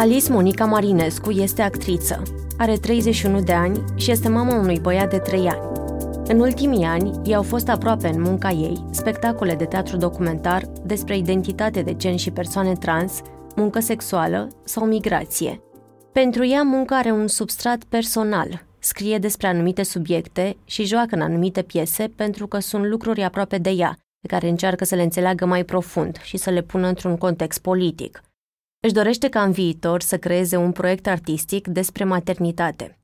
Alice Monica Marinescu este actriță. Are 31 de ani și este mama unui băiat de 3 ani. În ultimii ani, i au fost aproape în munca ei spectacole de teatru documentar despre identitate de gen și persoane trans, muncă sexuală sau migrație. Pentru ea, munca are un substrat personal, scrie despre anumite subiecte și joacă în anumite piese pentru că sunt lucruri aproape de ea, pe care încearcă să le înțeleagă mai profund și să le pună într-un context politic – își dorește ca în viitor să creeze un proiect artistic despre maternitate.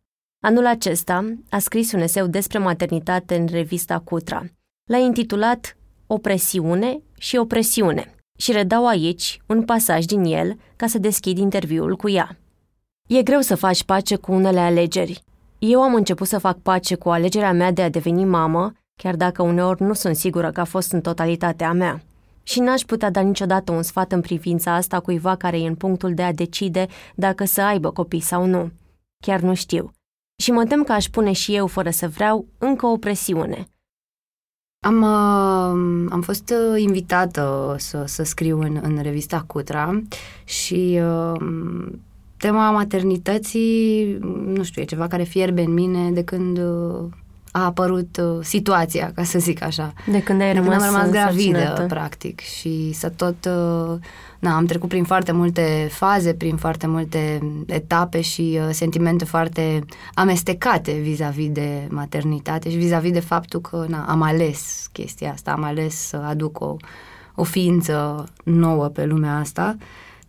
Anul acesta a scris un eseu despre maternitate în revista Cutra. L-a intitulat Opresiune și opresiune și redau aici un pasaj din el ca să deschid interviul cu ea. E greu să faci pace cu unele alegeri. Eu am început să fac pace cu alegerea mea de a deveni mamă, chiar dacă uneori nu sunt sigură că a fost în totalitatea mea și n-aș putea da niciodată un sfat în privința asta cuiva care e în punctul de a decide dacă să aibă copii sau nu. Chiar nu știu. Și mă tem că aș pune și eu, fără să vreau, încă o presiune. Am, uh, am fost uh, invitată să, să scriu în, în revista Cutra și uh, tema maternității, nu știu, e ceva care fierbe în mine de când uh, a apărut uh, situația, ca să zic așa. De când ai de rămas, când am rămas gravidă, practic. Și să tot... Uh, na, am trecut prin foarte multe faze, prin foarte multe etape și uh, sentimente foarte amestecate vis-a-vis de maternitate și vis-a-vis de faptul că na, am ales chestia asta, am ales să aduc o, o ființă nouă pe lumea asta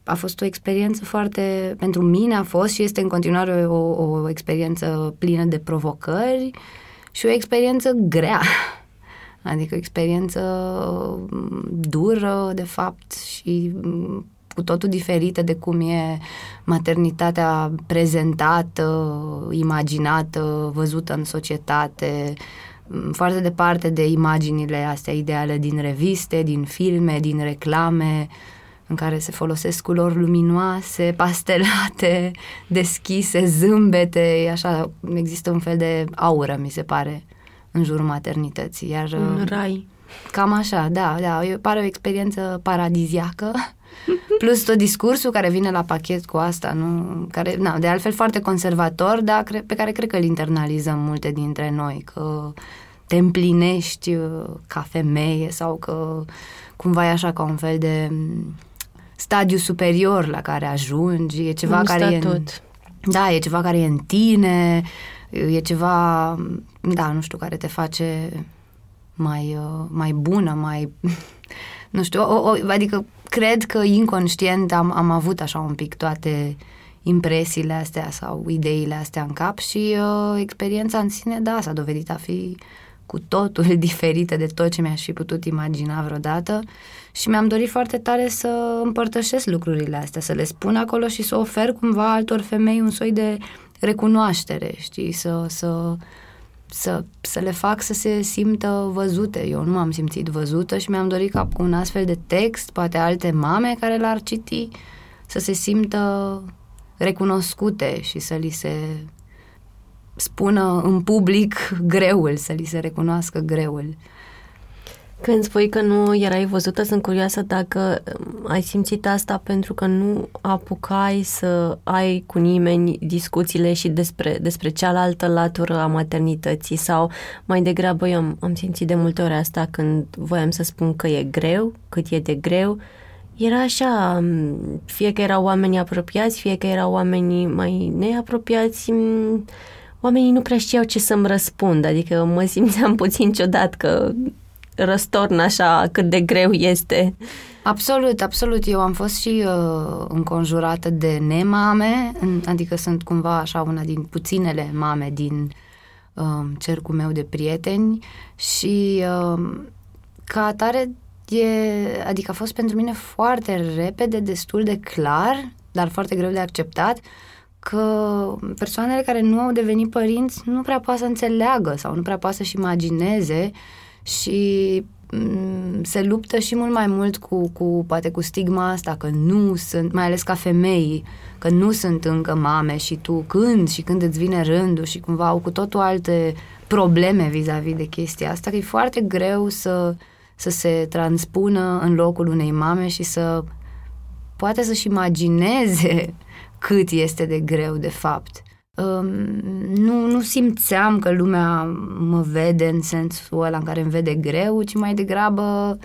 a fost o experiență foarte, pentru mine a fost și este în continuare o, o experiență plină de provocări, și o experiență grea. Adică o experiență mm, dură, de fapt, și mm, cu totul diferită de cum e maternitatea prezentată, imaginată, văzută în societate, mm, foarte departe de imaginile astea ideale din reviste, din filme, din reclame, în care se folosesc culori luminoase, pastelate, deschise, zâmbete, așa, există un fel de aură, mi se pare, în jurul maternității. Iar, un uh, rai. Cam așa, da, da, e, pare o experiență paradiziacă, plus tot discursul care vine la pachet cu asta, nu? care, na, de altfel foarte conservator, dar cre- pe care cred că îl internalizăm multe dintre noi, că te împlinești uh, ca femeie sau că cumva e așa ca un fel de stadiu superior la care ajungi, e ceva Un care statut. e în, Da, e ceva care e în tine, e ceva, da, nu știu, care te face mai, uh, mai bună, mai, nu știu, o, o, adică cred că inconștient am, am avut așa un pic toate impresiile astea sau ideile astea în cap și uh, experiența în sine, da, s-a dovedit a fi cu totul diferită de tot ce mi-aș fi putut imagina vreodată și mi-am dorit foarte tare să împărtășesc lucrurile astea, să le spun acolo și să ofer cumva altor femei un soi de recunoaștere, știi, să, să, să, să le fac să se simtă văzute. Eu nu am simțit văzută și mi-am dorit ca cu un astfel de text, poate alte mame care l-ar citi, să se simtă recunoscute și să li se spună în public greul, să li se recunoască greul. Când spui că nu erai văzută, sunt curioasă dacă um, ai simțit asta pentru că nu apucai să ai cu nimeni discuțiile și despre, despre cealaltă latură a maternității sau mai degrabă eu am, am simțit de multe ori asta când voiam să spun că e greu, cât e de greu, era așa, um, fie că erau oamenii apropiați, fie că erau oamenii mai neapropiați, um, oamenii nu prea știau ce să-mi răspund, adică mă simțeam puțin ciudat că răstorn așa cât de greu este. Absolut, absolut. Eu am fost și uh, înconjurată de nemame, adică sunt cumva așa una din puținele mame din uh, cercul meu de prieteni și uh, ca atare e, adică a fost pentru mine foarte repede, destul de clar, dar foarte greu de acceptat, că persoanele care nu au devenit părinți nu prea poate să înțeleagă sau nu prea poate să-și imagineze și mm, se luptă și mult mai mult cu, cu, poate cu stigma asta, că nu sunt, mai ales ca femei, că nu sunt încă mame și tu când și când îți vine rândul și cumva au cu totul alte probleme vis-a-vis de chestia asta, că e foarte greu să, să se transpună în locul unei mame și să poate să-și imagineze cât este de greu de fapt. Um, nu, nu simțeam că lumea mă vede în sensul ăla în care îmi vede greu, ci mai degrabă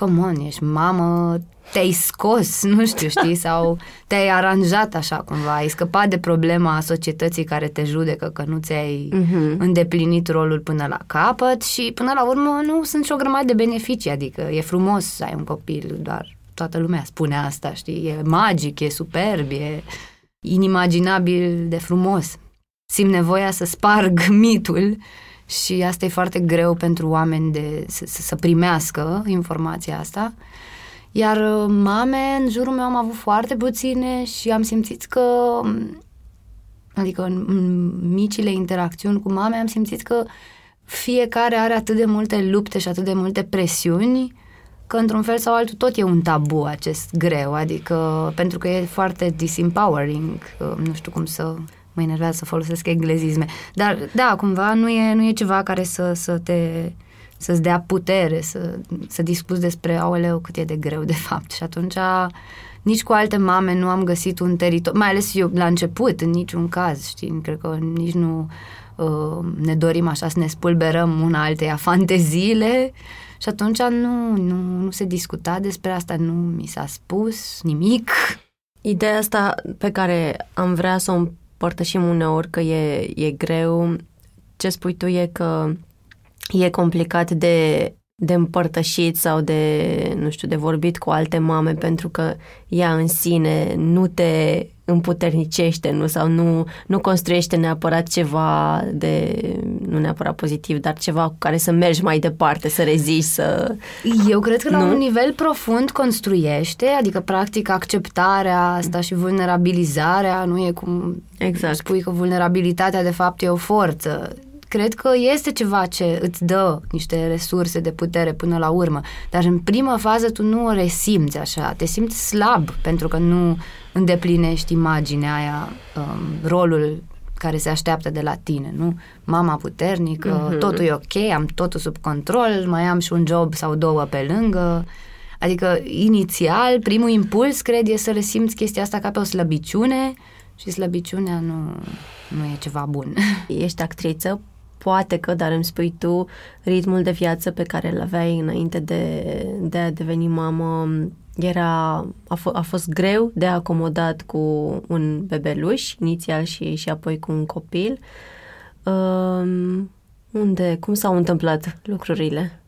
come on, ești mamă, te-ai scos, nu știu, știi, sau te-ai aranjat așa cumva, ai scăpat de problema societății care te judecă că nu ți-ai uh-huh. îndeplinit rolul până la capăt și până la urmă nu sunt și o grămadă de beneficii, adică e frumos să ai un copil, doar toată lumea spune asta, știi, e magic, e superb, e inimaginabil de frumos. Simt nevoia să sparg mitul și asta e foarte greu pentru oameni de, să, să primească informația asta. Iar uh, mame, în jurul meu am avut foarte puține și am simțit că, adică în, în micile interacțiuni cu mame, am simțit că fiecare are atât de multe lupte și atât de multe presiuni că într-un fel sau altul tot e un tabu acest greu, adică pentru că e foarte disempowering, nu știu cum să mă enervează să folosesc englezisme, dar da, cumva nu e, nu e ceva care să, să te să-ți dea putere, să, să discuți despre, aoleu, cât e de greu de fapt. Și atunci nici cu alte mame nu am găsit un teritoriu, mai ales eu la început, în niciun caz, știi, cred că nici nu uh, ne dorim așa să ne spulberăm una alteia fanteziile și atunci nu, nu, nu se discuta despre asta, nu mi s-a spus nimic. Ideea asta pe care am vrea să o împărtășim uneori că e, e greu, ce spui tu e că e complicat de, de împărtășit sau de, nu știu, de vorbit cu alte mame pentru că ea în sine nu te împuternicește, nu? Sau nu, nu construiește neapărat ceva de, nu neapărat pozitiv, dar ceva cu care să mergi mai departe, să reziști, să... Eu cred că nu? la un nivel profund construiește, adică practic acceptarea asta și vulnerabilizarea, nu e cum exact. spui că vulnerabilitatea de fapt e o forță cred că este ceva ce îți dă niște resurse de putere până la urmă, dar în prima fază tu nu o resimți așa, te simți slab pentru că nu îndeplinești imaginea aia, um, rolul care se așteaptă de la tine, nu? Mama puternică, mm-hmm. totul e ok, am totul sub control, mai am și un job sau două pe lângă. Adică, inițial, primul impuls, cred, e să resimți chestia asta ca pe o slăbiciune și slăbiciunea nu, nu e ceva bun. Ești actriță, poate că, dar îmi spui tu, ritmul de viață pe care îl aveai înainte de, de a deveni mamă era, a, f- a fost greu de acomodat cu un bebeluș inițial și, și apoi cu un copil. Um, unde, cum s-au întâmplat lucrurile?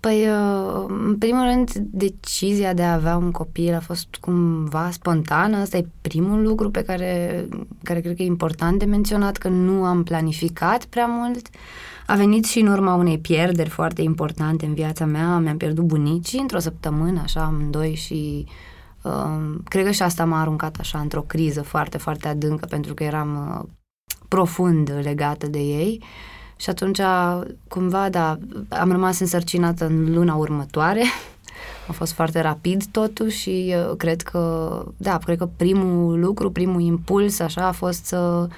Păi, uh, în primul rând, decizia de a avea un copil a fost cumva spontană. Asta e primul lucru pe care, care cred că e important de menționat, că nu am planificat prea mult. A venit și în urma unei pierderi foarte importante în viața mea. Mi-am pierdut bunicii într-o săptămână, așa, amândoi și uh, cred că și asta m-a aruncat așa într-o criză foarte, foarte adâncă, pentru că eram uh, profund legată de ei. Uh, și atunci, cumva, da, am rămas însărcinată în luna următoare. A fost foarte rapid totuși și uh, cred că, da, cred că primul lucru, primul impuls, așa, a fost să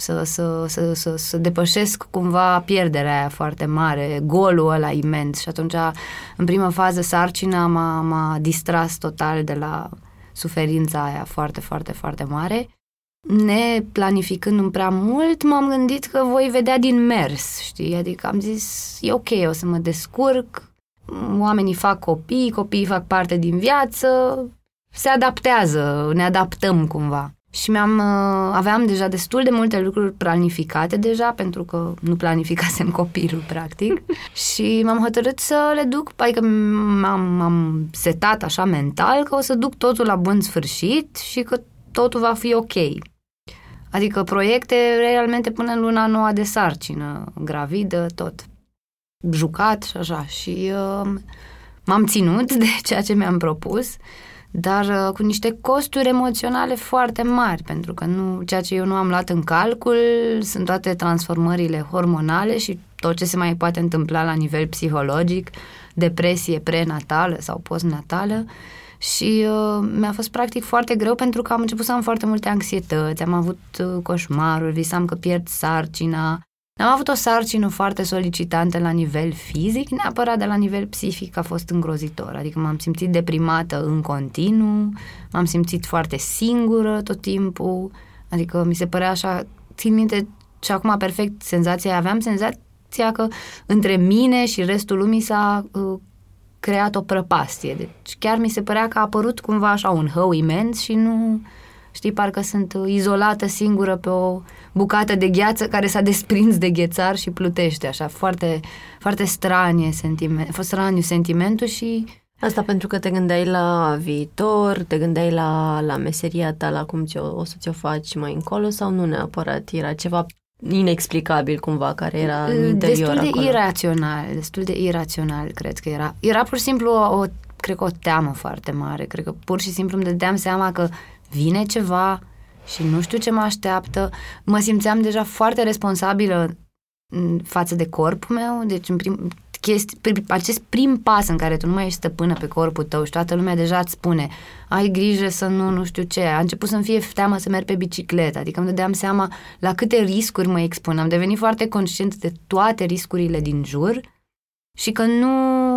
să, să, să, să, să depășesc cumva pierderea aia foarte mare, golul ăla imens și atunci în prima fază sarcina m-a, m-a distras total de la suferința aia foarte, foarte, foarte mare ne planificând un prea mult, m-am gândit că voi vedea din mers, știi? Adică am zis, e ok, o să mă descurc, oamenii fac copii, copiii fac parte din viață, se adaptează, ne adaptăm cumva. Și mi-am, uh, aveam deja destul de multe lucruri planificate deja, pentru că nu planificasem copilul, practic. și m-am hotărât să le duc, adică m-am, m-am setat așa mental că o să duc totul la bun sfârșit și că totul va fi ok. Adică proiecte realmente până în luna noua de sarcină, gravidă, tot. Jucat și așa. Și uh, m-am ținut de ceea ce mi-am propus, dar uh, cu niște costuri emoționale foarte mari, pentru că nu, ceea ce eu nu am luat în calcul sunt toate transformările hormonale și tot ce se mai poate întâmpla la nivel psihologic, depresie prenatală sau postnatală și uh, mi-a fost practic foarte greu pentru că am început să am foarte multe anxietăți, am avut uh, coșmaruri, visam că pierd sarcina, am avut o sarcină foarte solicitantă la nivel fizic, neapărat de la nivel psihic a fost îngrozitor. Adică m-am simțit deprimată în continuu, m-am simțit foarte singură tot timpul, adică mi se părea așa, țin minte și acum perfect senzația, aveam senzația că între mine și restul lumii s-a uh, creat o prăpastie. Deci chiar mi se părea că a apărut cumva așa un hău imens și nu, știi, parcă sunt izolată singură pe o bucată de gheață care s-a desprins de ghețar și plutește, așa, foarte, foarte stranie sentiment, fost straniu sentimentul și Asta pentru că te gândeai la viitor, te gândeai la, la meseria ta, la cum ți-o, o să ți-o faci mai încolo sau nu neapărat? Era ceva inexplicabil cumva care era în interior Destul de acolo. irațional, destul de irațional cred că era. Era pur și simplu o, o, cred că o teamă foarte mare. Cred că pur și simplu îmi dădeam seama că vine ceva și nu știu ce mă așteaptă. Mă simțeam deja foarte responsabilă în față de corpul meu, deci în prim, chesti, acest prim pas în care tu nu mai ești stăpână pe corpul tău și toată lumea deja îți spune ai grijă să nu, nu știu ce, a început să-mi fie teamă să merg pe bicicletă, adică îmi dădeam seama la câte riscuri mă expun, am devenit foarte conștient de toate riscurile din jur și că nu,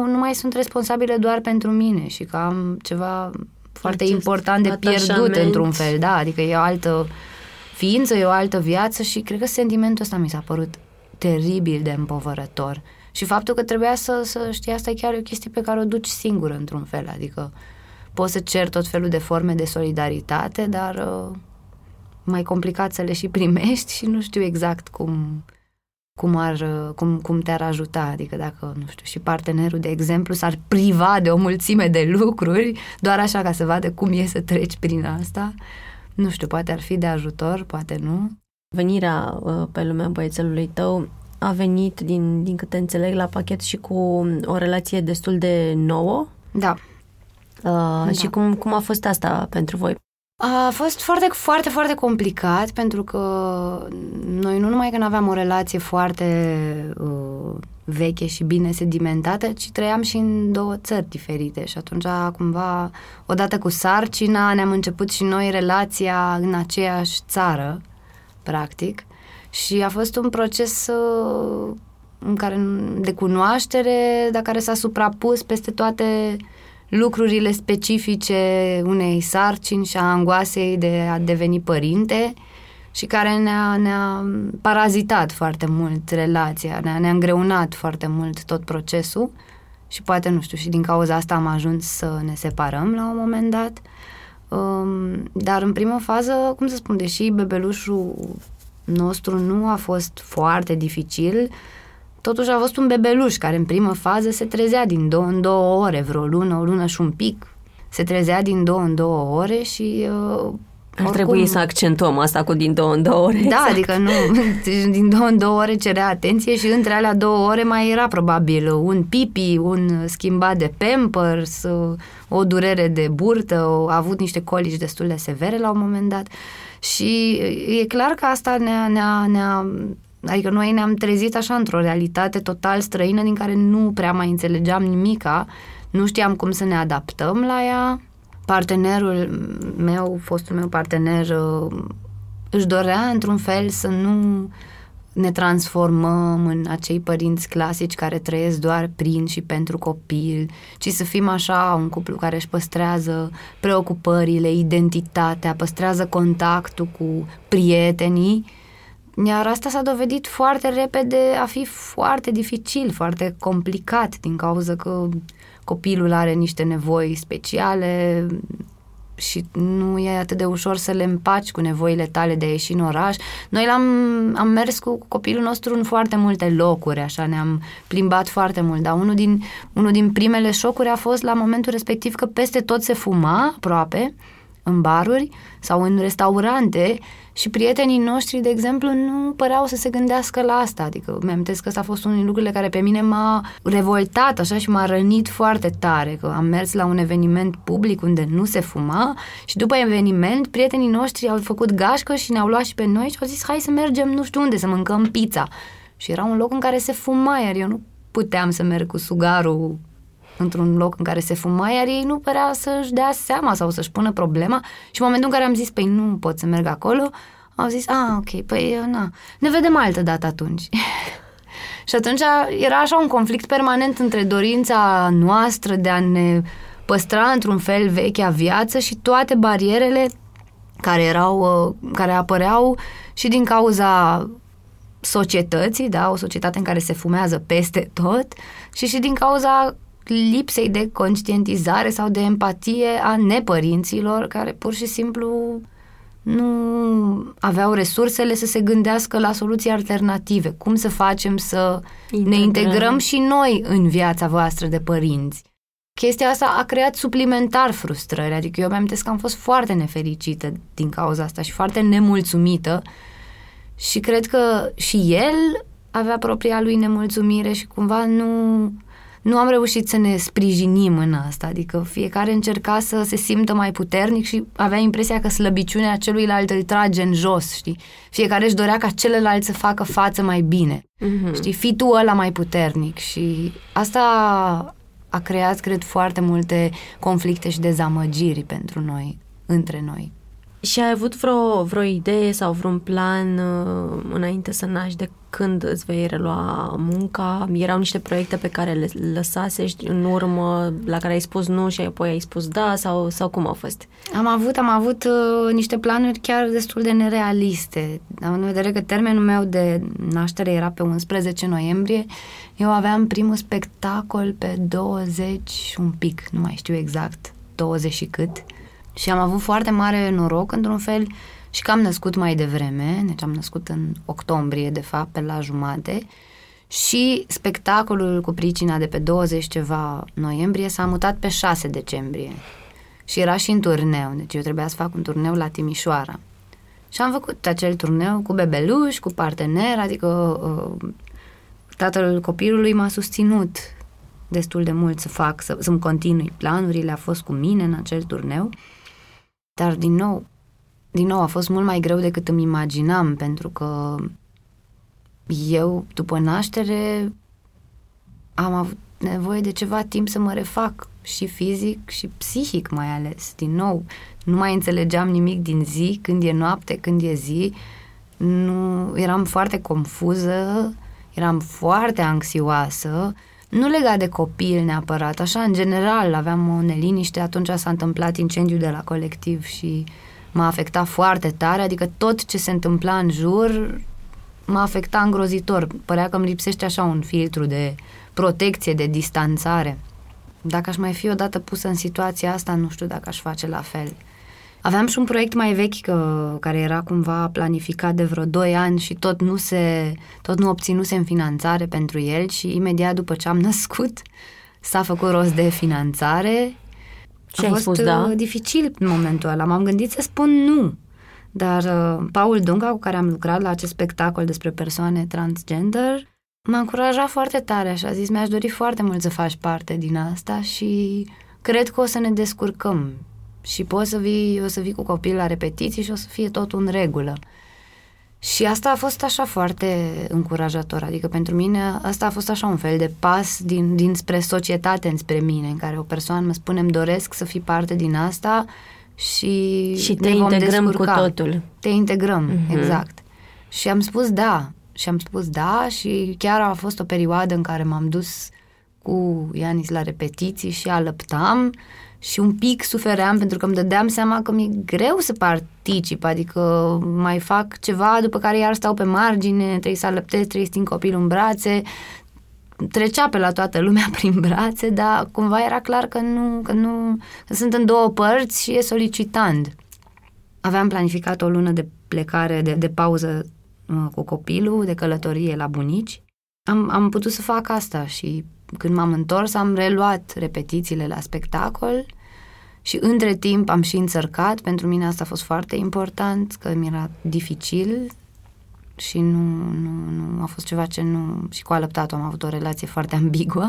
nu mai sunt responsabile doar pentru mine și că am ceva foarte Acest important de pierdut atașament. într-un fel, da, adică e o altă ființă, e o altă viață și cred că sentimentul ăsta mi s-a părut teribil de împovărător. Și faptul că trebuia să, să știi, asta e chiar o chestie pe care o duci singur într-un fel, adică poți să cer tot felul de forme de solidaritate, dar uh, mai complicat să le și primești și nu știu exact cum, cum, ar, uh, cum, cum te-ar ajuta, adică dacă, nu știu, și partenerul, de exemplu, s-ar priva de o mulțime de lucruri, doar așa ca să vadă cum e să treci prin asta, nu știu, poate ar fi de ajutor, poate nu. Venirea uh, pe lumea băiețelului tău a venit, din, din câte înțeleg, la pachet și cu o relație destul de nouă. Da, Uh, da. Și cum, cum a fost asta pentru voi? A fost foarte, foarte, foarte complicat pentru că noi nu numai că nu aveam o relație foarte uh, veche și bine sedimentată, ci trăiam și în două țări diferite și atunci cumva, odată cu sarcina, ne-am început și noi relația în aceeași țară, practic, și a fost un proces uh, în care, de cunoaștere, dar care s-a suprapus peste toate lucrurile specifice unei sarcini și a angoasei de a deveni părinte și care ne-a, ne-a parazitat foarte mult relația, ne-a, ne-a îngreunat foarte mult tot procesul și poate, nu știu, și din cauza asta am ajuns să ne separăm la un moment dat. Um, dar în primă fază, cum să spun, deși bebelușul nostru nu a fost foarte dificil, Totuși a fost un bebeluș care în primă fază se trezea din două în două ore, vreo lună, o lună și un pic. Se trezea din două în două ore și... Uh, Ar trebui să accentuăm asta cu din două în două ore. Da, exact. adică nu, deci din două în două ore cerea atenție și între alea două ore mai era probabil un pipi, un schimbat de pampers, o durere de burtă, o, a avut niște colici destul de severe la un moment dat și e clar că asta ne-a, ne-a, ne-a Adică noi ne-am trezit așa într-o realitate total străină din care nu prea mai înțelegeam nimica, nu știam cum să ne adaptăm la ea. Partenerul meu, fostul meu partener, își dorea într-un fel să nu ne transformăm în acei părinți clasici care trăiesc doar prin și pentru copil, ci să fim așa un cuplu care își păstrează preocupările, identitatea, păstrează contactul cu prietenii. Iar asta s-a dovedit foarte repede a fi foarte dificil, foarte complicat din cauza că copilul are niște nevoi speciale și nu e atât de ușor să le împaci cu nevoile tale de a ieși în oraș. Noi l-am am mers cu copilul nostru în foarte multe locuri, așa ne-am plimbat foarte mult, dar unul din, unul din primele șocuri a fost la momentul respectiv că peste tot se fuma aproape în baruri sau în restaurante și prietenii noștri, de exemplu, nu păreau să se gândească la asta. Adică mi-am că ăsta a fost unul din lucrurile care pe mine m-a revoltat așa și m-a rănit foarte tare, că am mers la un eveniment public unde nu se fuma și după eveniment prietenii noștri au făcut gașcă și ne-au luat și pe noi și au zis hai să mergem nu știu unde, să mâncăm pizza. Și era un loc în care se fuma, iar eu nu puteam să merg cu sugarul într-un loc în care se fuma, iar ei nu părea să-și dea seama sau să-și pună problema și în momentul în care am zis, păi nu pot să merg acolo, au zis, ah, ok, păi na, ne vedem altă dată atunci. și atunci era așa un conflict permanent între dorința noastră de a ne păstra într-un fel vechea viață și toate barierele care erau, uh, care apăreau și din cauza societății, da, o societate în care se fumează peste tot și și din cauza lipsei de conștientizare sau de empatie a nepărinților care pur și simplu nu aveau resursele să se gândească la soluții alternative. Cum să facem să Integrăm. ne integrăm și noi în viața voastră de părinți. Chestia asta a creat suplimentar frustrări, adică eu mi-am că am fost foarte nefericită din cauza asta și foarte nemulțumită și cred că și el avea propria lui nemulțumire și cumva nu nu am reușit să ne sprijinim în asta, adică fiecare încerca să se simtă mai puternic și avea impresia că slăbiciunea celuilalt îl trage în jos, știi? Fiecare își dorea ca celălalt să facă față mai bine, mm-hmm. știi? Fii tu ăla mai puternic și asta a creat, cred, foarte multe conflicte și dezamăgiri pentru noi, între noi. Și ai avut vreo, vreo idee sau vreun plan uh, înainte să naști de când îți vei relua munca? Erau niște proiecte pe care le lăsasești în urmă, la care ai spus nu și apoi ai spus da sau, sau cum a fost? Am avut, am avut uh, niște planuri chiar destul de nerealiste. Am în vedere că termenul meu de naștere era pe 11 noiembrie, eu aveam primul spectacol pe 20 un pic, nu mai știu exact, 20 și cât. Și am avut foarte mare noroc, într-un fel, și că am născut mai devreme, deci am născut în octombrie, de fapt, pe la jumate, și spectacolul cu pricina de pe 20 ceva noiembrie s-a mutat pe 6 decembrie. Și era și în turneu, deci eu trebuia să fac un turneu la Timișoara. Și am făcut acel turneu cu bebeluș, cu partener, adică uh, tatăl copilului m-a susținut destul de mult să fac, să, să-mi continui planurile, a fost cu mine în acel turneu. Dar din nou, din nou a fost mult mai greu decât îmi imaginam, pentru că eu, după naștere, am avut nevoie de ceva timp să mă refac și fizic și psihic mai ales. Din nou, nu mai înțelegeam nimic din zi, când e noapte, când e zi. Nu, eram foarte confuză, eram foarte anxioasă nu legat de copil neapărat, așa în general aveam o neliniște, atunci s-a întâmplat incendiu de la colectiv și m-a afectat foarte tare, adică tot ce se întâmpla în jur m-a afectat îngrozitor. Părea că îmi lipsește așa un filtru de protecție, de distanțare. Dacă aș mai fi odată pusă în situația asta, nu știu dacă aș face la fel. Aveam și un proiect mai vechi că, care era cumva planificat de vreo 2 ani și tot nu se, tot nu obținuse în finanțare pentru el și imediat după ce am născut s-a făcut rost de finanțare. Ce A ai fost spus, da? Uh, dificil în momentul ăla. M-am gândit să spun nu. Dar uh, Paul Dunga, cu care am lucrat la acest spectacol despre persoane transgender, m-a încurajat foarte tare și a zis mi-aș dori foarte mult să faci parte din asta și cred că o să ne descurcăm și poți să vii, o să vii cu copil la repetiții și o să fie tot în regulă. Și asta a fost așa foarte încurajator, adică pentru mine asta a fost așa un fel de pas din, dinspre societate înspre mine, în care o persoană mă spune îmi doresc să fii parte din asta și, și te integrăm descurca. cu totul. Te integrăm, uh-huh. exact. Și am spus da, și am spus da și chiar a fost o perioadă în care m-am dus cu Ianis la repetiții și alăptam și un pic sufeream pentru că îmi dădeam seama că mi-e greu să particip, adică mai fac ceva după care iar stau pe margine, trebuie să alăptez, trebuie să țin copilul în brațe, trecea pe la toată lumea prin brațe, dar cumva era clar că nu, că nu, că sunt în două părți și e solicitant. Aveam planificat o lună de plecare, de, de pauză uh, cu copilul, de călătorie la bunici. Am, am putut să fac asta și când m-am întors, am reluat repetițiile la spectacol Și între timp am și înțărcat, pentru mine asta a fost foarte important, că mi era dificil și nu, nu, nu a fost ceva ce nu... Și cu alăptatul am avut o relație foarte ambiguă.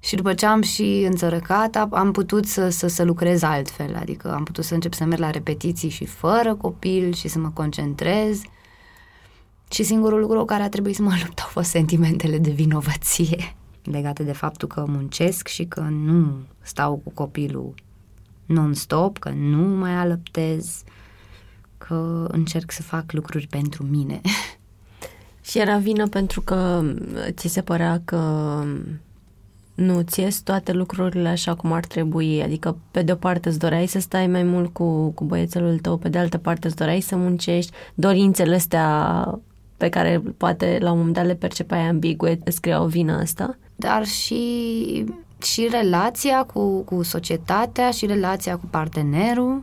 Și după ce am și înțărăcat, am putut să, să, să lucrez altfel, adică am putut să încep să merg la repetiții și fără copil și să mă concentrez. Și singurul lucru care a trebuit să mă lupt au fost sentimentele de vinovăție legate de faptul că muncesc și că nu stau cu copilul non-stop, că nu mai alăptez, că încerc să fac lucruri pentru mine. Și era vină pentru că ți se părea că nu ți ies toate lucrurile așa cum ar trebui, adică pe de o parte îți doreai să stai mai mult cu, cu băiețelul tău, pe de altă parte îți doreai să muncești, dorințele astea pe care poate la un moment dat le percepai ambigue, îți crea o vină asta? Dar și, și relația cu, cu societatea și relația cu partenerul.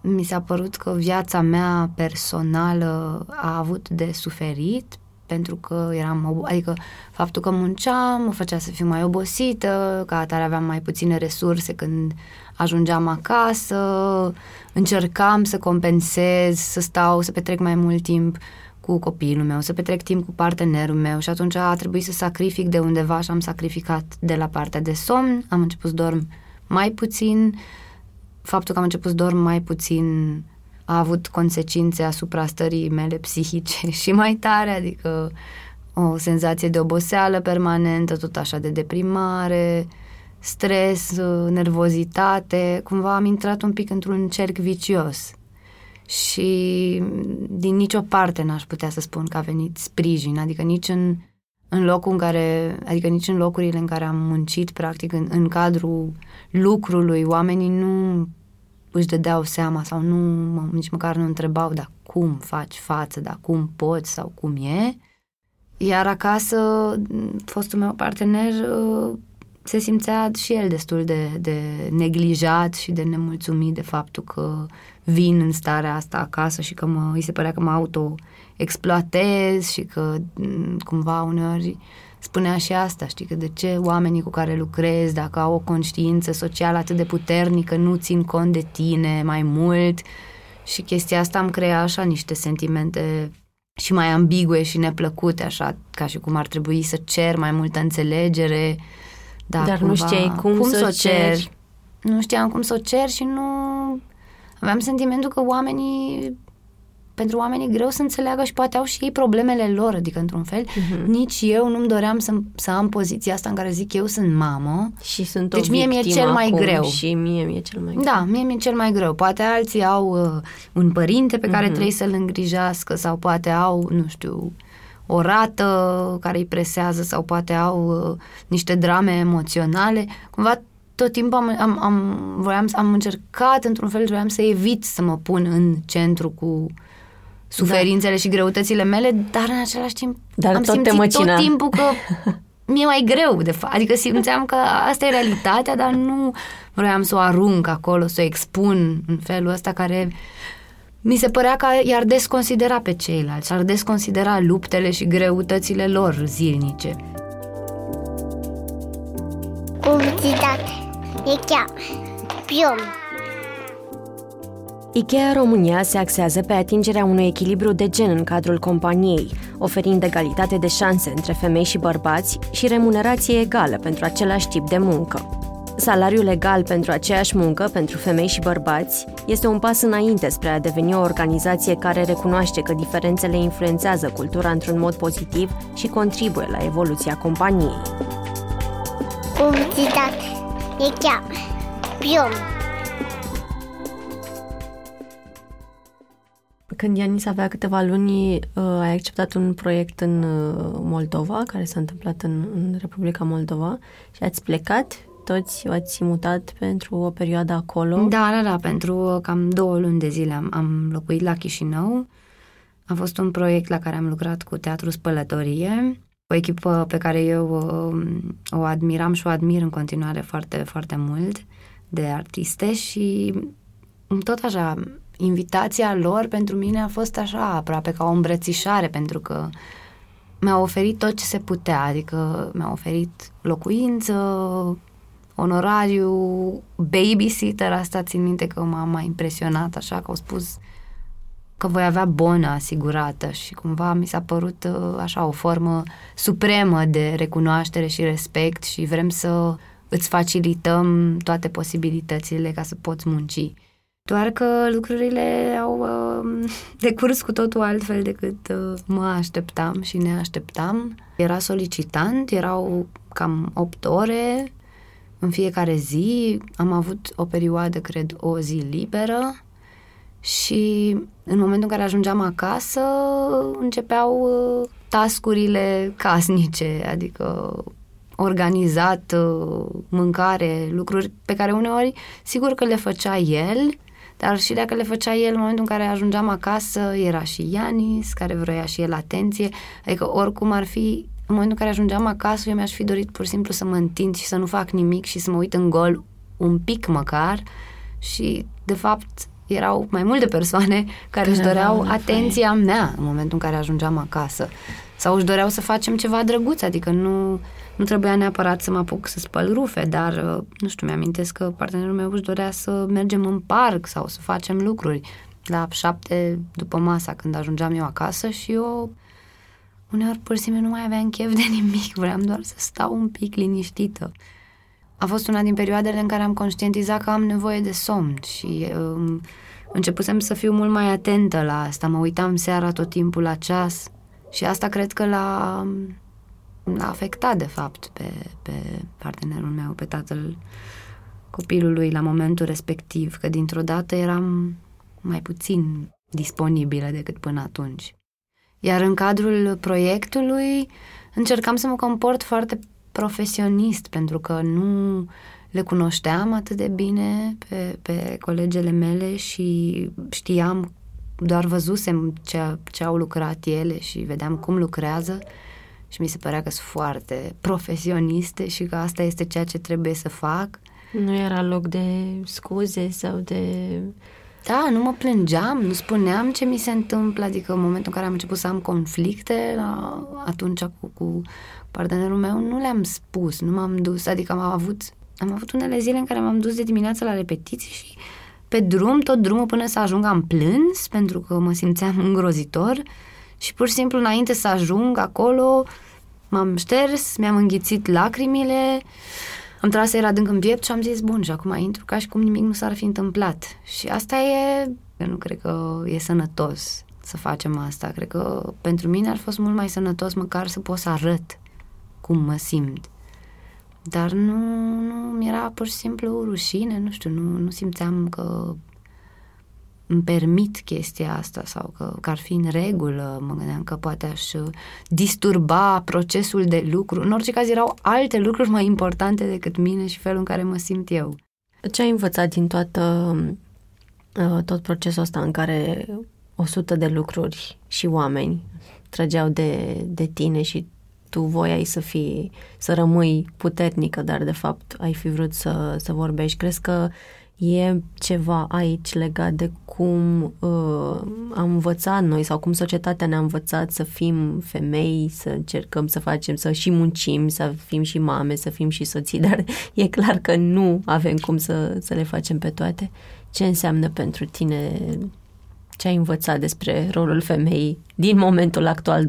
Mi s-a părut că viața mea personală a avut de suferit pentru că eram, adică faptul că munceam mă făcea să fiu mai obosită, ca atare aveam mai puține resurse când ajungeam acasă, încercam să compensez, să stau, să petrec mai mult timp cu copilul meu, să petrec timp cu partenerul meu și atunci a trebuit să sacrific de undeva și am sacrificat de la partea de somn, am început să dorm mai puțin, faptul că am început să dorm mai puțin a avut consecințe asupra stării mele psihice și mai tare, adică o senzație de oboseală permanentă, tot așa de deprimare, stres, nervozitate, cumva am intrat un pic într-un cerc vicios și din nicio parte n-aș putea să spun că a venit sprijin, adică nici în, în locul în care, adică nici în locurile în care am muncit, practic, în, în cadrul lucrului, oamenii nu își dădeau seama sau nu, nici măcar nu întrebau, dar cum faci față, dar cum poți sau cum e. Iar acasă, fostul meu partener se simțea și el destul de, de neglijat și de nemulțumit de faptul că vin în starea asta acasă și că mă, îi se părea că mă auto-exploatez și că cumva uneori spunea și asta, știi, că de ce oamenii cu care lucrezi, dacă au o conștiință socială atât de puternică, nu țin cont de tine mai mult și chestia asta îmi crea așa niște sentimente și mai ambigue și neplăcute, așa, ca și cum ar trebui să cer mai multă înțelegere. Da, Dar cumva, nu știai cum, cum să o cer. cer. Nu știam cum să o cer și nu... Aveam sentimentul că oamenii pentru oameni e greu să înțeleagă și poate au și ei problemele lor, adică într-un fel. Uh-huh. Nici eu nu-mi doream să, să am poziția asta în care zic eu sunt mamă. Și sunt deci mie mi-e cel mai greu. Și mie mi-e cel mai greu. Da, mie mi-e cel mai greu. Poate alții au uh, un părinte pe care uh-huh. trebuie să-l îngrijească sau poate au, nu știu, o rată care îi presează sau poate au uh, niște drame emoționale. Cumva tot timpul am, am, am, voiam, am încercat într-un fel, voiam să evit să mă pun în centru cu suferințele da. și greutățile mele, dar în același timp dar am tot simțit tot timpul că mi-e mai greu, de fapt. Adică simțeam că asta e realitatea, dar nu vroiam să o arunc acolo, să o expun în felul ăsta care mi se părea că i-ar desconsidera pe ceilalți, ar desconsidera luptele și greutățile lor zilnice. Publicitate. E chiar. Piom. IKEA România se axează pe atingerea unui echilibru de gen în cadrul companiei, oferind egalitate de șanse între femei și bărbați și remunerație egală pentru același tip de muncă. Salariul legal pentru aceeași muncă pentru femei și bărbați este un pas înainte spre a deveni o organizație care recunoaște că diferențele influențează cultura într-un mod pozitiv și contribuie la evoluția companiei. Publicitate. E chiar. Piom. Când Ianis avea câteva luni, uh, ai acceptat un proiect în uh, Moldova, care s-a întâmplat în, în Republica Moldova și ați plecat toți ați mutat pentru o perioadă acolo? Da, da, da, pentru cam două luni de zile am, am locuit la Chișinău. A fost un proiect la care am lucrat cu Teatru Spălătorie, o echipă pe care eu o, o admiram și o admir în continuare foarte, foarte mult de artiste și tot așa invitația lor pentru mine a fost așa aproape ca o îmbrățișare pentru că mi-a oferit tot ce se putea, adică mi-a oferit locuință, onorariu babysitter, asta țin minte că m-a mai impresionat, așa că au spus că voi avea bonă asigurată și cumva mi s-a părut uh, așa o formă supremă de recunoaștere și respect și vrem să îți facilităm toate posibilitățile ca să poți munci. Doar că lucrurile au uh, decurs cu totul altfel decât uh, mă așteptam și ne așteptam. Era solicitant, erau cam 8 ore în fiecare zi. Am avut o perioadă, cred, o zi liberă și în momentul în care ajungeam acasă începeau uh, tascurile casnice, adică organizat, uh, mâncare, lucruri pe care uneori sigur că le făcea el, dar și dacă le făcea el, în momentul în care ajungeam acasă, era și Ianis, care vroia și el atenție, adică oricum ar fi, în momentul în care ajungeam acasă, eu mi-aș fi dorit pur și simplu să mă întind și să nu fac nimic și să mă uit în gol un pic măcar. Și, de fapt, erau mai multe persoane care își doreau atenția mea în momentul în care ajungeam acasă. Sau își doreau să facem ceva drăguț, adică nu, nu trebuia neapărat să mă apuc să spăl rufe, dar, uh, nu știu, mi-amintesc că partenerul meu își dorea să mergem în parc sau să facem lucruri. La șapte după masa când ajungeam eu acasă și eu uneori pur și simplu nu mai aveam chef de nimic, vreau doar să stau un pic liniștită. A fost una din perioadele în care am conștientizat că am nevoie de somn și um, începusem să fiu mult mai atentă la asta. Mă uitam seara tot timpul la ceas și asta cred că l-a, l-a afectat, de fapt, pe, pe partenerul meu, pe tatăl copilului la momentul respectiv, că dintr-o dată eram mai puțin disponibilă decât până atunci. Iar în cadrul proiectului încercam să mă comport foarte profesionist, pentru că nu le cunoșteam atât de bine pe, pe colegele mele și știam, doar văzusem ce, ce au lucrat ele și vedeam cum lucrează și mi se părea că sunt foarte profesioniste și că asta este ceea ce trebuie să fac. Nu era loc de scuze sau de... Da, nu mă plângeam, nu spuneam ce mi se întâmplă, adică în momentul în care am început să am conflicte, la, atunci cu, cu partenerul meu, nu le-am spus, nu m-am dus, adică am avut am avut unele zile în care m-am dus de dimineață la repetiții și pe drum, tot drumul până să ajung am plâns pentru că mă simțeam îngrozitor și pur și simplu înainte să ajung acolo m-am șters, mi-am înghițit lacrimile, am tras era adânc în piept și am zis, bun, și acum intru ca și cum nimic nu s-ar fi întâmplat. Și asta e, eu nu cred că e sănătos să facem asta. Cred că pentru mine ar fost mult mai sănătos măcar să pot să arăt cum mă simt. Dar nu, nu mi-era pur și simplu rușine, nu știu, nu, nu simțeam că îmi permit chestia asta sau că, că ar fi în regulă. Mă gândeam că poate aș disturba procesul de lucru. În orice caz erau alte lucruri mai importante decât mine și felul în care mă simt eu. Ce ai învățat din toată, uh, tot procesul ăsta în care o sută de lucruri și oameni trăgeau de, de tine și tu voiai să fii, să rămâi puternică, dar de fapt ai fi vrut să, să vorbești. Crezi că e ceva aici legat de cum uh, am învățat noi sau cum societatea ne-a învățat să fim femei, să încercăm să facem, să și muncim, să fim și mame, să fim și soții, dar e clar că nu avem cum să, să le facem pe toate. Ce înseamnă pentru tine ce ai învățat despre rolul femeii din momentul actual 2018-19?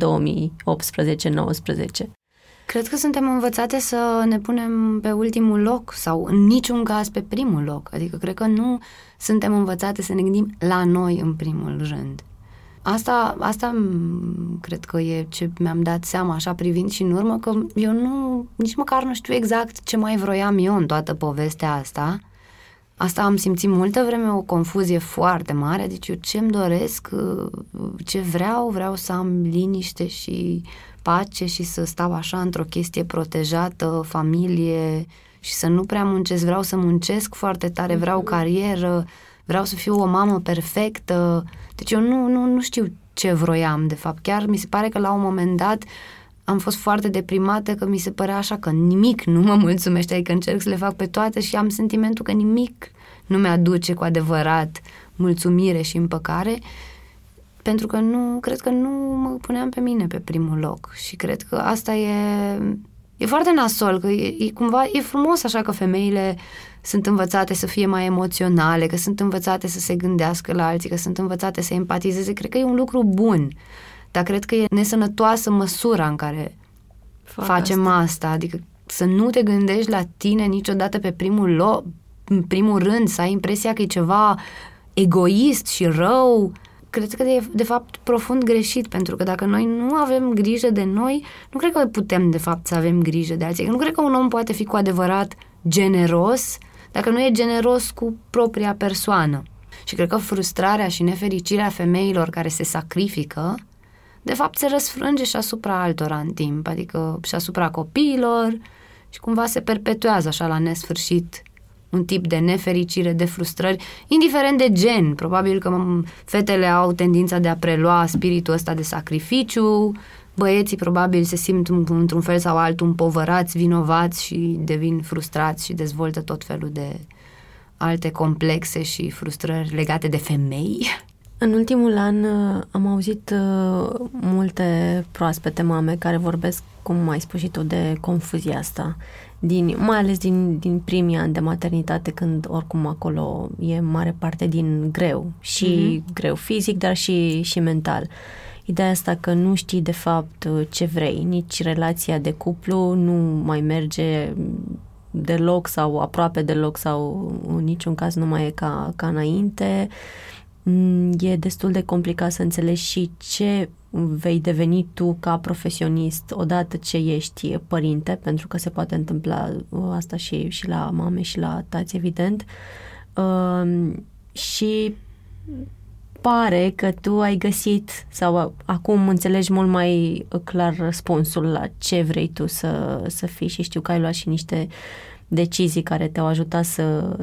Cred că suntem învățate să ne punem pe ultimul loc sau în niciun caz pe primul loc. Adică cred că nu suntem învățate să ne gândim la noi în primul rând. Asta, asta cred că e ce mi-am dat seama așa privind și în urmă că eu nu, nici măcar nu știu exact ce mai vroiam eu în toată povestea asta Asta am simțit multă vreme o confuzie foarte mare, deci eu ce-mi doresc, uh, ce vreau, vreau să am liniște și pace și să stau așa într-o chestie protejată, familie și să nu prea muncesc, vreau să muncesc foarte tare, vreau mhm. carieră, vreau să fiu o mamă perfectă. Deci eu nu, nu, nu știu ce vroiam, de fapt. Chiar mi se pare că la un moment dat am fost foarte deprimată că mi se părea așa că nimic nu mă mulțumește, adică încerc să le fac pe toate și am sentimentul că nimic nu mi-aduce cu adevărat mulțumire și împăcare, pentru că nu, cred că nu mă puneam pe mine pe primul loc și cred că asta e, E foarte nasol, că e, e cumva, e frumos așa că femeile sunt învățate să fie mai emoționale, că sunt învățate să se gândească la alții, că sunt învățate să empatizeze. Cred că e un lucru bun, dar cred că e nesănătoasă măsura în care Fac facem asta. asta. Adică să nu te gândești la tine niciodată pe primul loc, în primul rând, să ai impresia că e ceva egoist și rău, cred că e de fapt profund greșit, pentru că dacă noi nu avem grijă de noi, nu cred că putem de fapt să avem grijă de alții. Nu cred că un om poate fi cu adevărat generos dacă nu e generos cu propria persoană. Și cred că frustrarea și nefericirea femeilor care se sacrifică, de fapt se răsfrânge și asupra altora în timp, adică și asupra copiilor și cumva se perpetuează așa la nesfârșit un tip de nefericire, de frustrări, indiferent de gen. Probabil că fetele au tendința de a prelua spiritul ăsta de sacrificiu, băieții probabil se simt într-un fel sau altul împovărați, vinovați și devin frustrați și dezvoltă tot felul de alte complexe și frustrări legate de femei. În ultimul an uh, am auzit uh, multe proaspete mame care vorbesc, cum ai spus și tu, de confuzia asta din, mai ales din, din primii ani de maternitate, când oricum acolo e mare parte din greu, și mm-hmm. greu fizic, dar și, și mental. Ideea asta că nu știi de fapt ce vrei, nici relația de cuplu nu mai merge deloc sau aproape deloc sau în niciun caz nu mai e ca, ca înainte. Mm, e destul de complicat să înțelegi și ce vei deveni tu ca profesionist odată ce ești părinte, pentru că se poate întâmpla uh, asta și, și la mame și la tați, evident. Uh, și pare că tu ai găsit sau acum înțelegi mult mai clar răspunsul la ce vrei tu să, să fii și știu că ai luat și niște decizii care te-au ajutat să,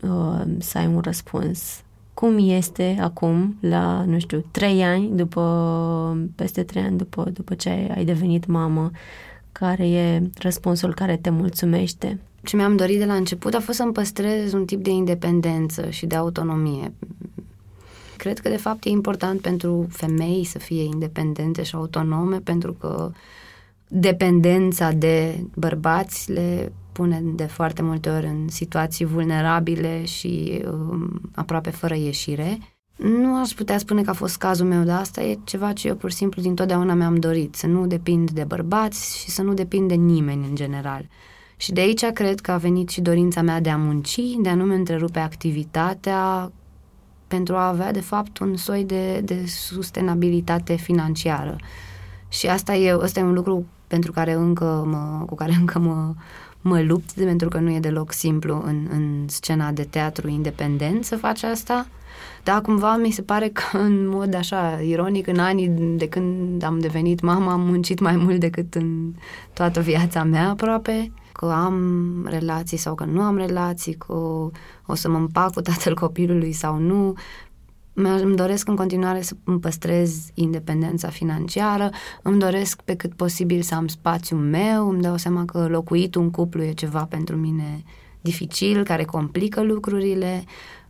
uh, să ai un răspuns cum este acum, la, nu știu, trei ani, după, peste trei ani după, după ce ai devenit mamă, care e răspunsul care te mulțumește? Ce mi-am dorit de la început a fost să-mi păstrez un tip de independență și de autonomie. Cred că, de fapt, e important pentru femei să fie independente și autonome, pentru că dependența de bărbați le pune de foarte multe ori în situații vulnerabile și um, aproape fără ieșire. Nu aș putea spune că a fost cazul meu, dar asta e ceva ce eu pur și simplu dintotdeauna mi-am dorit, să nu depind de bărbați și să nu depind de nimeni în general. Și de aici cred că a venit și dorința mea de a munci, de a nu-mi întrerupe activitatea pentru a avea, de fapt, un soi de, de sustenabilitate financiară. Și asta e, asta e un lucru pentru care încă mă, cu care încă mă, mă lupt pentru că nu e deloc simplu în, în scena de teatru independent să faci asta. Dar cumva mi se pare că în mod așa ironic, în anii de când am devenit mama, am muncit mai mult decât în toată viața mea aproape că am relații sau că nu am relații, că o să mă împac cu tatăl copilului sau nu, îmi doresc în continuare să îmi păstrez independența financiară, îmi doresc pe cât posibil să am spațiul meu, îmi dau seama că locuitul în cuplu e ceva pentru mine dificil, care complică lucrurile,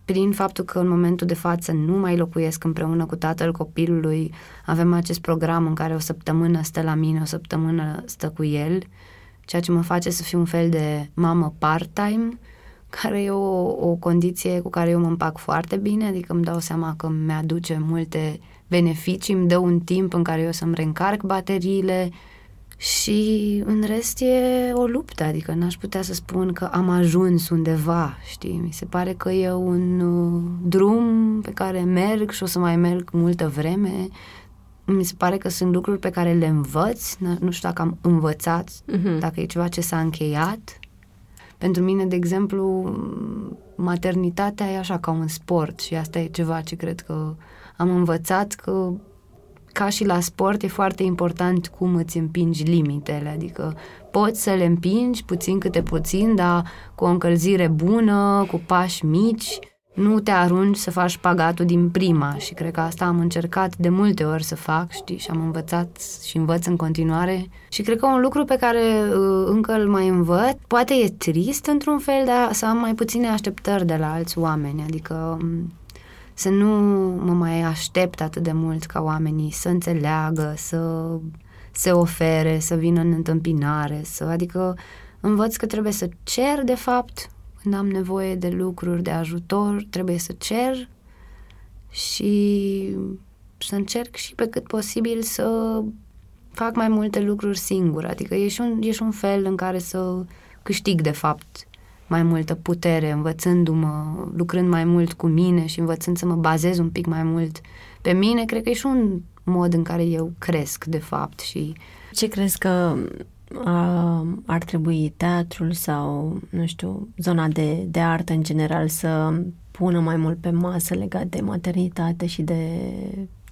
prin faptul că în momentul de față nu mai locuiesc împreună cu tatăl copilului, avem acest program în care o săptămână stă la mine, o săptămână stă cu el, ceea ce mă face să fiu un fel de mamă part-time, care e o, o condiție cu care eu mă împac foarte bine, adică îmi dau seama că mi-aduce multe beneficii, îmi dă un timp în care eu să-mi reîncarc bateriile și în rest e o luptă, adică n-aș putea să spun că am ajuns undeva, știi? Mi se pare că e un uh, drum pe care merg și o să mai merg multă vreme. Mi se pare că sunt lucruri pe care le învăț, nu știu dacă am învățat, uh-huh. dacă e ceva ce s-a încheiat pentru mine, de exemplu, maternitatea e așa ca un sport și asta e ceva ce cred că am învățat că ca și la sport e foarte important cum îți împingi limitele, adică poți să le împingi puțin câte puțin, dar cu o încălzire bună, cu pași mici, nu te arunci să faci pagatul din prima și cred că asta am încercat de multe ori să fac, știi, și am învățat și învăț în continuare. Și cred că un lucru pe care uh, încă îl mai învăț, poate e trist într-un fel, dar să am mai puține așteptări de la alți oameni, adică um, să nu mă mai aștept atât de mult ca oamenii să înțeleagă, să se ofere, să vină în întâmpinare, să, adică învăț că trebuie să cer, de fapt, când am nevoie de lucruri, de ajutor, trebuie să cer și să încerc și pe cât posibil să fac mai multe lucruri singur. Adică e și un, e și un fel în care să câștig, de fapt, mai multă putere, învățându-mă, lucrând mai mult cu mine și învățând să mă bazez un pic mai mult pe mine, cred că e și un mod în care eu cresc, de fapt. Și... Ce crezi că a, ar trebui teatrul sau, nu știu, zona de, de artă în general să pună mai mult pe masă legat de maternitate și de,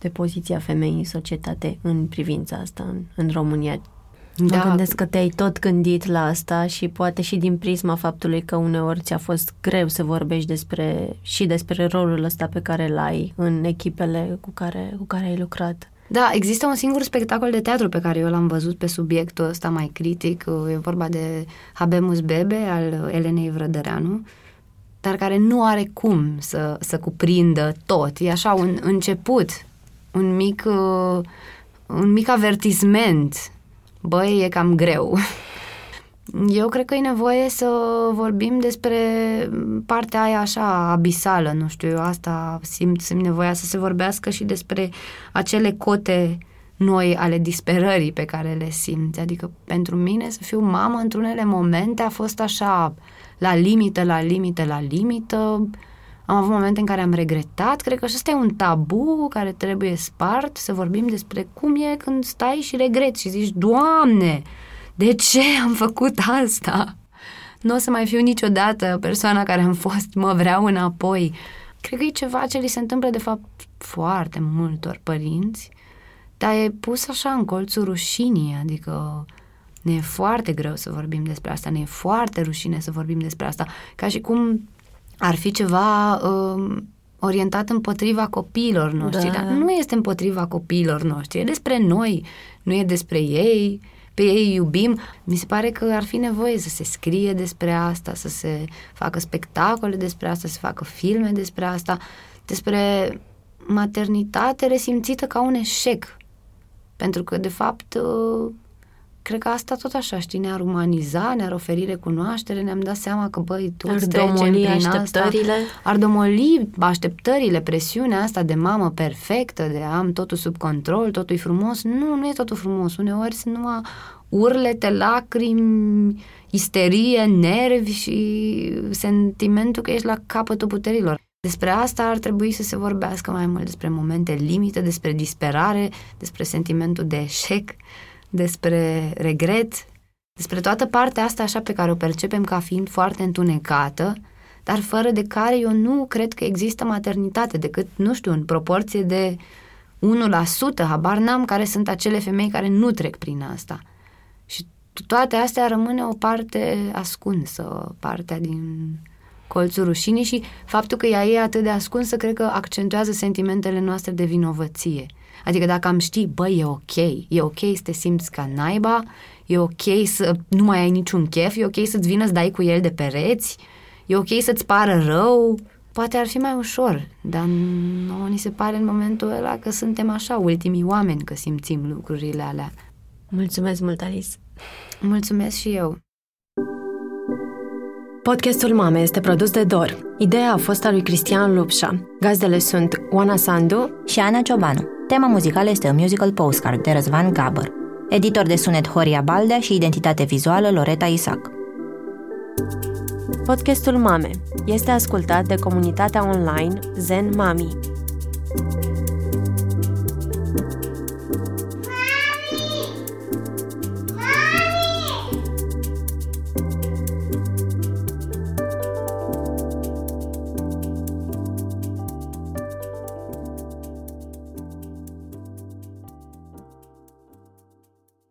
de poziția femeii în societate în privința asta în, în România? Da. Mă gândesc că te-ai tot gândit la asta și poate și din prisma faptului că uneori ți-a fost greu să vorbești despre și despre rolul ăsta pe care l ai în echipele cu care, cu care ai lucrat. Da, există un singur spectacol de teatru pe care eu l-am văzut pe subiectul ăsta mai critic. E vorba de Habemus Bebe al Elenei Vrădăreanu, dar care nu are cum să, să cuprindă tot. E așa un început, un mic, uh, un mic avertisment. Băi, e cam greu. Eu cred că e nevoie să vorbim despre partea aia așa abisală, nu știu, eu asta simt, simt nevoia să se vorbească și despre acele cote noi ale disperării pe care le simți. Adică pentru mine să fiu mamă într-unele momente a fost așa la limită, la limită, la limită. Am avut momente în care am regretat. Cred că și ăsta e un tabu care trebuie spart, să vorbim despre cum e când stai și regreți și zici, Doamne, de ce am făcut asta? Nu o să mai fiu niciodată persoana care am fost, mă vreau înapoi. Cred că e ceva ce li se întâmplă, de fapt, foarte multor părinți, dar e pus așa în colțul rușinii, adică ne e foarte greu să vorbim despre asta, ne e foarte rușine să vorbim despre asta, ca și cum ar fi ceva um, orientat împotriva copiilor noștri, da. dar nu este împotriva copiilor noștri, e despre noi, nu e despre ei, pe ei iubim. Mi se pare că ar fi nevoie să se scrie despre asta, să se facă spectacole despre asta, să se facă filme despre asta, despre maternitate resimțită ca un eșec. Pentru că, de fapt, uh, cred că asta tot așa, știi, ne-ar umaniza, ne-ar oferi recunoaștere, ne-am dat seama că, băi, tu ar trecem prin așteptările. asta. Ar domoli așteptările, presiunea asta de mamă perfectă, de am totul sub control, totul e frumos. Nu, nu e totul frumos. Uneori sunt numai urlete, lacrimi, isterie, nervi și sentimentul că ești la capătul puterilor. Despre asta ar trebui să se vorbească mai mult, despre momente limite, despre disperare, despre sentimentul de eșec, despre regret, despre toată partea asta așa pe care o percepem ca fiind foarte întunecată, dar fără de care eu nu cred că există maternitate, decât, nu știu, în proporție de 1%, habar n-am care sunt acele femei care nu trec prin asta. Și toate astea rămâne o parte ascunsă, partea din colțul rușinii și faptul că ea e atât de ascunsă, cred că accentuează sentimentele noastre de vinovăție. Adică dacă am ști, băi, e ok, e ok să te simți ca naiba, e ok să nu mai ai niciun chef, e ok să-ți vină să dai cu el de pereți, e ok să-ți pară rău, poate ar fi mai ușor, dar nu ni se pare în momentul ăla că suntem așa ultimii oameni că simțim lucrurile alea. Mulțumesc mult, Alice! Mulțumesc și eu! Podcastul Mame este produs de Dor. Ideea a fost a lui Cristian Lupșa. Gazdele sunt Oana Sandu și Ana Ciobanu. Tema muzicală este un musical postcard de Răzvan Gabăr. Editor de sunet Horia Baldea și identitate vizuală Loreta Isac. Podcastul Mame este ascultat de comunitatea online Zen Mami.